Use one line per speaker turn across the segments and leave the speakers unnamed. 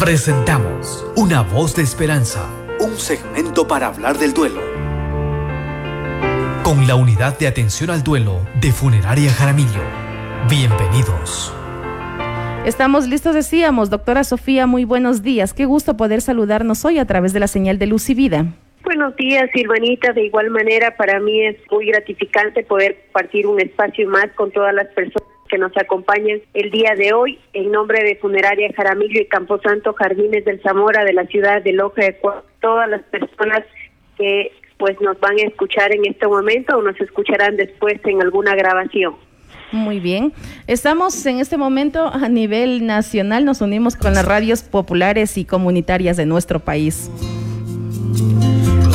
Presentamos Una voz de esperanza, un segmento para hablar del duelo. Con la unidad de atención al duelo de Funeraria Jaramillo. Bienvenidos.
Estamos listos, decíamos. Doctora Sofía, muy buenos días. Qué gusto poder saludarnos hoy a través de la señal de Luz y Vida.
Buenos días, Silvanita. De igual manera, para mí es muy gratificante poder partir un espacio más con todas las personas que nos acompañan el día de hoy en nombre de Funeraria Jaramillo y Camposanto Jardines del Zamora de la ciudad de Loja de todas las personas que pues nos van a escuchar en este momento o nos escucharán después en alguna grabación.
Muy bien. Estamos en este momento a nivel nacional, nos unimos con las radios populares y comunitarias de nuestro país.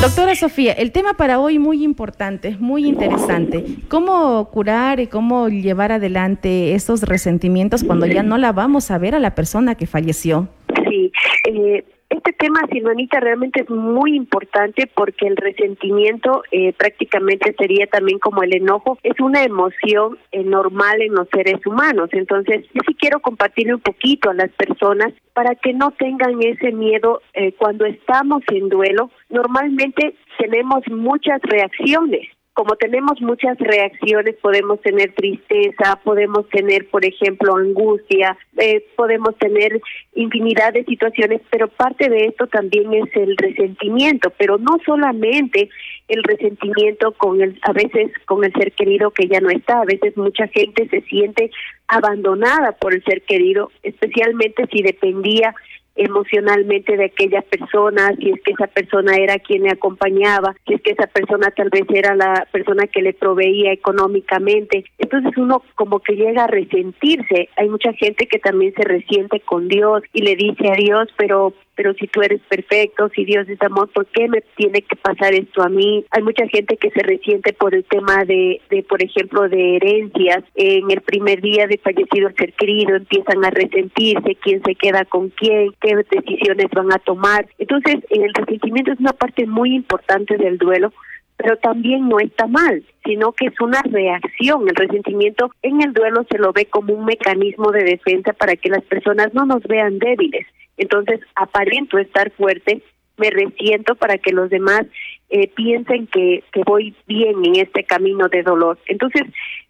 Doctora Sofía, el tema para hoy muy importante, muy interesante. ¿Cómo curar y cómo llevar adelante esos resentimientos cuando ya no la vamos a ver a la persona que falleció?
Sí, eh, este tema, Silvanita, realmente es muy importante porque el resentimiento eh, prácticamente sería también como el enojo, es una emoción eh, normal en los seres humanos. Entonces, yo sí quiero compartirle un poquito a las personas para que no tengan ese miedo eh, cuando estamos en duelo. Normalmente tenemos muchas reacciones como tenemos muchas reacciones, podemos tener tristeza, podemos tener, por ejemplo, angustia, eh, podemos tener infinidad de situaciones, pero parte de esto también es el resentimiento, pero no solamente el resentimiento con el, a veces con el ser querido que ya no está, a veces mucha gente se siente abandonada por el ser querido, especialmente si dependía emocionalmente de aquella persona, si es que esa persona era quien le acompañaba, si es que esa persona tal vez era la persona que le proveía económicamente. Entonces uno como que llega a resentirse. Hay mucha gente que también se resiente con Dios y le dice a Dios, pero pero si tú eres perfecto, si Dios es amor, ¿por qué me tiene que pasar esto a mí? Hay mucha gente que se resiente por el tema de, de por ejemplo, de herencias. En el primer día de fallecido ser querido empiezan a resentirse quién se queda con quién, qué decisiones van a tomar. Entonces, el resentimiento es una parte muy importante del duelo pero también no está mal, sino que es una reacción. El resentimiento en el duelo se lo ve como un mecanismo de defensa para que las personas no nos vean débiles. Entonces, aparento estar fuerte, me resiento para que los demás eh, piensen que, que voy bien en este camino de dolor. Entonces,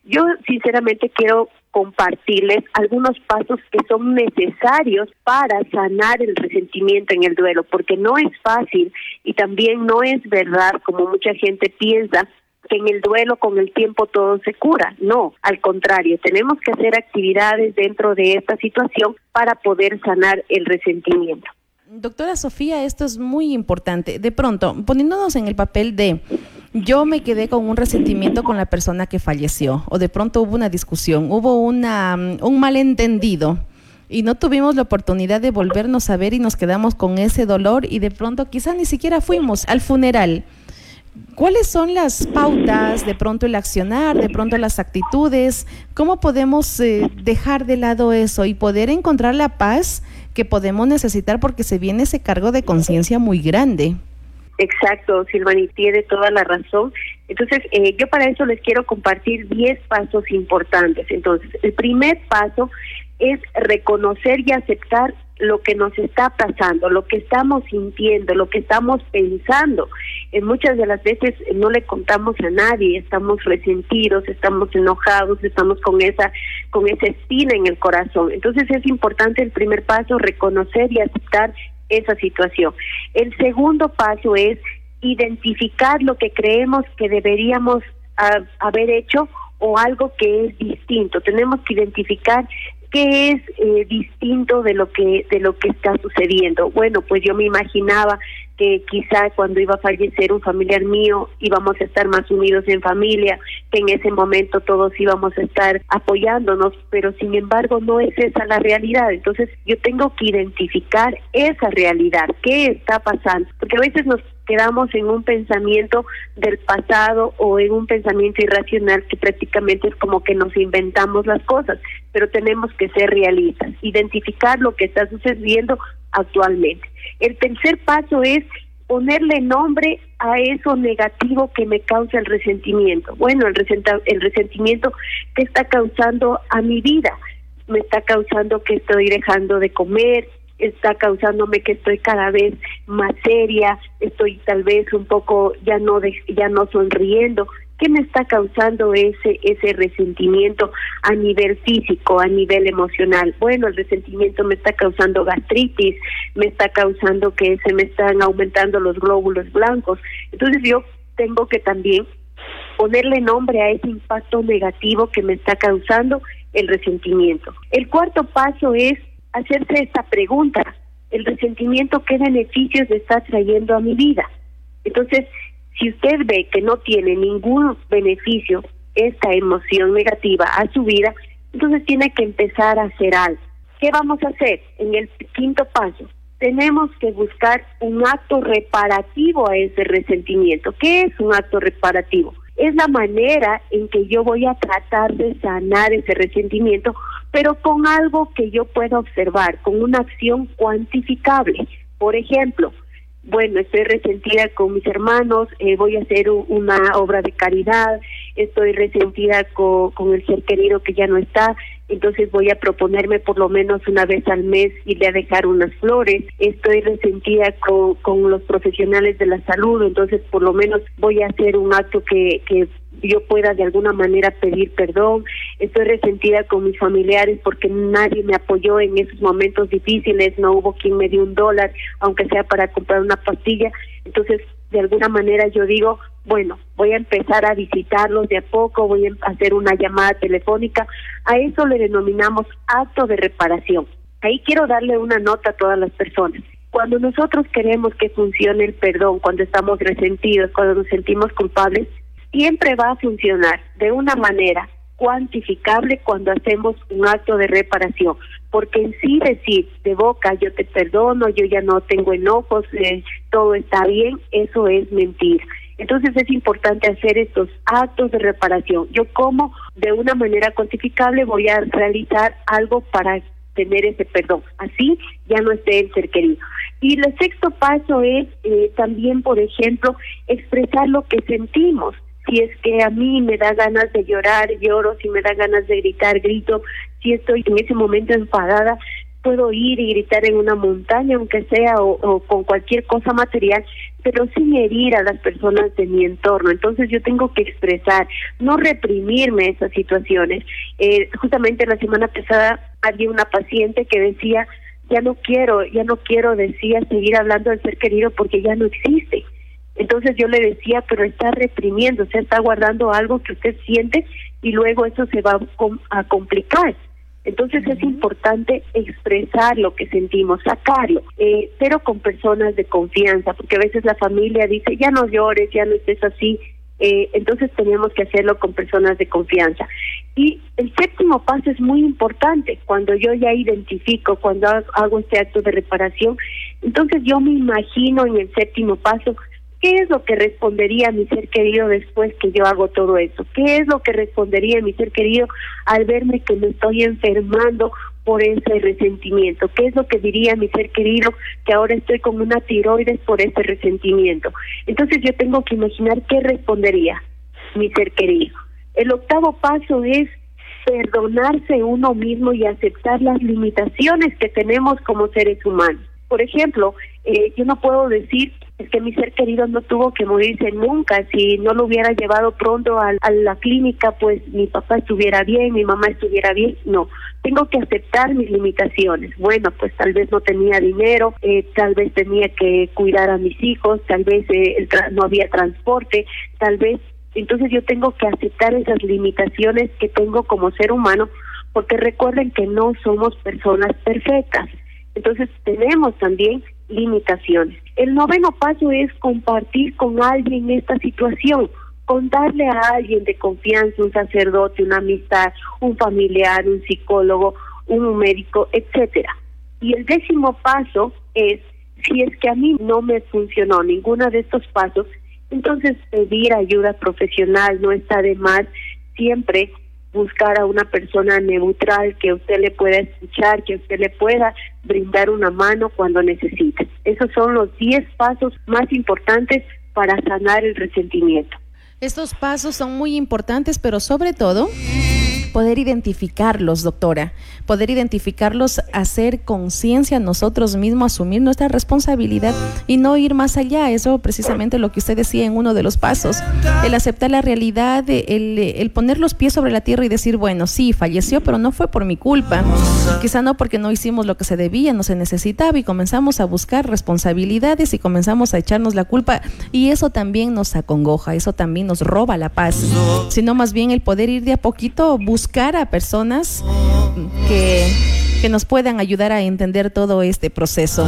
yo sinceramente quiero compartirles algunos pasos que son necesarios para sanar el resentimiento en el duelo, porque no es fácil y también no es verdad, como mucha gente piensa, que en el duelo con el tiempo todo se cura. No, al contrario, tenemos que hacer actividades dentro de esta situación para poder sanar el resentimiento.
Doctora Sofía, esto es muy importante. De pronto, poniéndonos en el papel de yo me quedé con un resentimiento con la persona que falleció, o de pronto hubo una discusión, hubo una, un malentendido y no tuvimos la oportunidad de volvernos a ver y nos quedamos con ese dolor y de pronto quizá ni siquiera fuimos al funeral. ¿Cuáles son las pautas, de pronto el accionar, de pronto las actitudes? ¿Cómo podemos eh, dejar de lado eso y poder encontrar la paz que podemos necesitar porque se viene ese cargo de conciencia muy grande?
Exacto, Silvani, tiene toda la razón. Entonces, eh, yo para eso les quiero compartir 10 pasos importantes. Entonces, el primer paso es reconocer y aceptar lo que nos está pasando, lo que estamos sintiendo, lo que estamos pensando. En muchas de las veces no le contamos a nadie, estamos resentidos, estamos enojados, estamos con esa con esa espina en el corazón. Entonces es importante el primer paso reconocer y aceptar esa situación. El segundo paso es identificar lo que creemos que deberíamos haber hecho o algo que es distinto. Tenemos que identificar qué es eh, distinto de lo que de lo que está sucediendo. Bueno, pues yo me imaginaba que quizá cuando iba a fallecer un familiar mío íbamos a estar más unidos en familia, que en ese momento todos íbamos a estar apoyándonos, pero sin embargo no es esa la realidad. Entonces yo tengo que identificar esa realidad, qué está pasando, porque a veces nos quedamos en un pensamiento del pasado o en un pensamiento irracional que prácticamente es como que nos inventamos las cosas, pero tenemos que ser realistas, identificar lo que está sucediendo actualmente. El tercer paso es ponerle nombre a eso negativo que me causa el resentimiento. Bueno, el, el resentimiento que está causando a mi vida. Me está causando que estoy dejando de comer, está causándome que estoy cada vez más seria, estoy tal vez un poco ya no ya no sonriendo. ¿Qué me está causando ese ese resentimiento a nivel físico, a nivel emocional? Bueno, el resentimiento me está causando gastritis, me está causando que se me están aumentando los glóbulos blancos. Entonces yo tengo que también ponerle nombre a ese impacto negativo que me está causando el resentimiento. El cuarto paso es hacerse esta pregunta, ¿el resentimiento qué beneficios está trayendo a mi vida? Entonces, si usted ve que no tiene ningún beneficio esta emoción negativa a su vida, entonces tiene que empezar a hacer algo. ¿Qué vamos a hacer? En el quinto paso, tenemos que buscar un acto reparativo a ese resentimiento. ¿Qué es un acto reparativo? Es la manera en que yo voy a tratar de sanar ese resentimiento, pero con algo que yo pueda observar, con una acción cuantificable. Por ejemplo, bueno, estoy resentida con mis hermanos, eh, voy a hacer una obra de caridad, estoy resentida con, con, el ser querido que ya no está, entonces voy a proponerme por lo menos una vez al mes irle a dejar unas flores, estoy resentida con, con los profesionales de la salud, entonces por lo menos voy a hacer un acto que, que yo pueda de alguna manera pedir perdón. Estoy resentida con mis familiares porque nadie me apoyó en esos momentos difíciles, no hubo quien me dio un dólar, aunque sea para comprar una pastilla. Entonces, de alguna manera yo digo, bueno, voy a empezar a visitarlos de a poco, voy a hacer una llamada telefónica. A eso le denominamos acto de reparación. Ahí quiero darle una nota a todas las personas. Cuando nosotros queremos que funcione el perdón, cuando estamos resentidos, cuando nos sentimos culpables, siempre va a funcionar de una manera cuantificable cuando hacemos un acto de reparación, porque en sí decir de boca yo te perdono, yo ya no tengo enojos, eh, todo está bien, eso es mentir. Entonces es importante hacer estos actos de reparación. Yo como de una manera cuantificable voy a realizar algo para tener ese perdón. Así ya no esté el ser querido. Y el sexto paso es eh, también, por ejemplo, expresar lo que sentimos si es que a mí me da ganas de llorar, lloro, si me da ganas de gritar, grito, si estoy en ese momento enfadada, puedo ir y gritar en una montaña, aunque sea, o, con cualquier cosa material, pero sin herir a las personas de mi entorno. Entonces yo tengo que expresar, no reprimirme esas situaciones. Eh, justamente la semana pasada había una paciente que decía, ya no quiero, ya no quiero, decía, seguir hablando del ser querido porque ya no existe. Entonces yo le decía, pero está reprimiendo, o sea, está guardando algo que usted siente y luego eso se va a complicar. Entonces es importante expresar lo que sentimos, sacarlo, eh, pero con personas de confianza, porque a veces la familia dice, ya no llores, ya no estés así, eh, entonces tenemos que hacerlo con personas de confianza. Y el séptimo paso es muy importante, cuando yo ya identifico, cuando hago este acto de reparación, entonces yo me imagino en el séptimo paso ¿Qué es lo que respondería mi ser querido después que yo hago todo eso? ¿Qué es lo que respondería mi ser querido al verme que me estoy enfermando por ese resentimiento? ¿Qué es lo que diría mi ser querido que ahora estoy con una tiroides por ese resentimiento? Entonces yo tengo que imaginar qué respondería mi ser querido. El octavo paso es perdonarse uno mismo y aceptar las limitaciones que tenemos como seres humanos. Por ejemplo, eh, yo no puedo decir es que mi ser querido no tuvo que morirse nunca. Si no lo hubiera llevado pronto a, la clínica, pues mi papá estuviera bien, mi mamá estuviera bien. No, tengo que aceptar mis limitaciones. Bueno, pues tal vez no tenía dinero, eh, tal vez tenía que cuidar a mis hijos, tal vez eh, no había transporte, tal vez. Entonces yo tengo que aceptar esas limitaciones que tengo como ser humano, porque recuerden que no somos personas perfectas. Entonces tenemos también limitaciones. El noveno paso es compartir con alguien esta situación, contarle a alguien de confianza, un sacerdote, una amistad, un familiar, un psicólogo, un médico, etcétera. Y el décimo paso es, si es que a mí no me funcionó ninguno de estos pasos, entonces pedir ayuda profesional no está de más siempre buscar a una persona neutral que usted le pueda escuchar, que usted le pueda brindar una mano cuando necesite. Esos son los 10 pasos más importantes para sanar el resentimiento.
Estos pasos son muy importantes, pero sobre todo poder identificarlos, doctora, poder identificarlos, hacer conciencia nosotros mismos, asumir nuestra responsabilidad y no ir más allá. Eso precisamente lo que usted decía en uno de los pasos, el aceptar la realidad, el, el poner los pies sobre la tierra y decir, bueno, sí, falleció, pero no fue por mi culpa, quizá no porque no hicimos lo que se debía, no se necesitaba y comenzamos a buscar responsabilidades y comenzamos a echarnos la culpa. Y eso también nos acongoja, eso también nos roba la paz, sino más bien el poder ir de a poquito, buscar a personas que, que nos puedan ayudar a entender todo este proceso.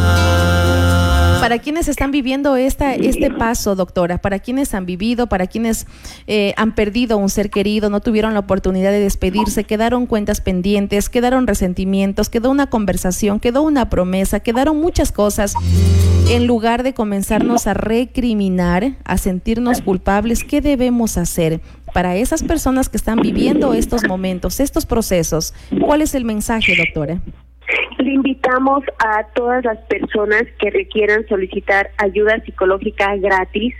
Para quienes están viviendo esta, este paso, doctora, para quienes han vivido, para quienes eh, han perdido un ser querido, no tuvieron la oportunidad de despedirse, quedaron cuentas pendientes, quedaron resentimientos, quedó una conversación, quedó una promesa, quedaron muchas cosas. En lugar de comenzarnos a recriminar, a sentirnos culpables, ¿qué debemos hacer? Para esas personas que están viviendo estos momentos, estos procesos, ¿cuál es el mensaje, doctora?
Le invitamos a todas las personas que requieran solicitar ayuda psicológica gratis,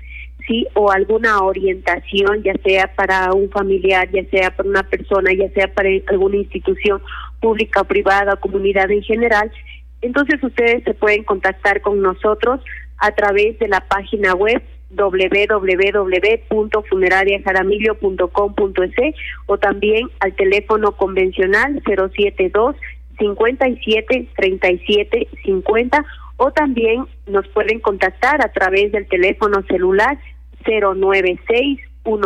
sí, o alguna orientación, ya sea para un familiar, ya sea para una persona, ya sea para alguna institución pública o privada, comunidad en general. Entonces ustedes se pueden contactar con nosotros a través de la página web www.funerariajaramillo.com.es o también al teléfono convencional 072 57 37 50 o también nos pueden contactar a través del teléfono celular 096 10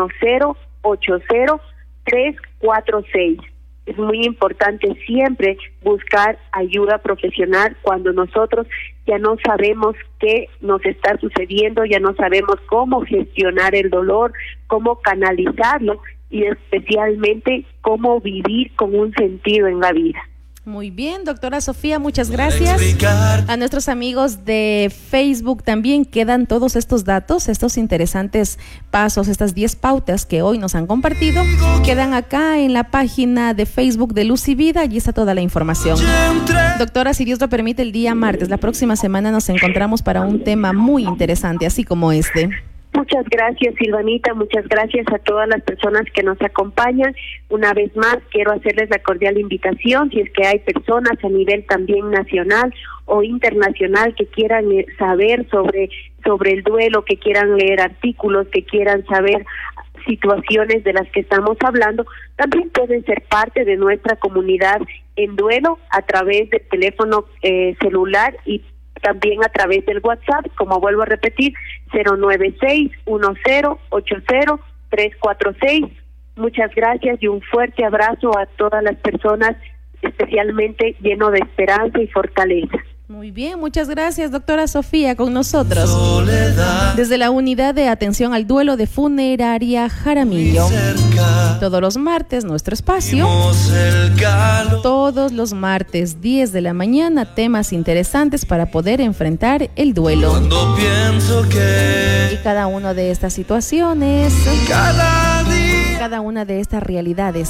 80 346. Es muy importante siempre buscar ayuda profesional cuando nosotros ya no sabemos qué nos está sucediendo, ya no sabemos cómo gestionar el dolor, cómo canalizarlo y especialmente cómo vivir con un sentido en la vida.
Muy bien, doctora Sofía, muchas gracias. A nuestros amigos de Facebook también quedan todos estos datos, estos interesantes pasos, estas 10 pautas que hoy nos han compartido. Quedan acá en la página de Facebook de Luz y Vida, allí está toda la información. Doctora, si Dios lo permite, el día martes, la próxima semana nos encontramos para un tema muy interesante, así como este.
Muchas gracias, Silvanita. Muchas gracias a todas las personas que nos acompañan. Una vez más, quiero hacerles la cordial invitación, si es que hay personas a nivel también nacional o internacional que quieran eh, saber sobre, sobre el duelo, que quieran leer artículos, que quieran saber situaciones de las que estamos hablando, también pueden ser parte de nuestra comunidad en duelo a través del teléfono eh, celular y también a través del WhatsApp, como vuelvo a repetir, 096-1080-346. Muchas gracias y un fuerte abrazo a todas las personas, especialmente lleno de esperanza y fortaleza.
Muy bien, muchas gracias, doctora Sofía, con nosotros. Desde la unidad de atención al duelo de funeraria Jaramillo. Todos los martes, nuestro espacio. Todos los martes, 10 de la mañana, temas interesantes para poder enfrentar el duelo. Y cada una de estas situaciones, cada una de estas realidades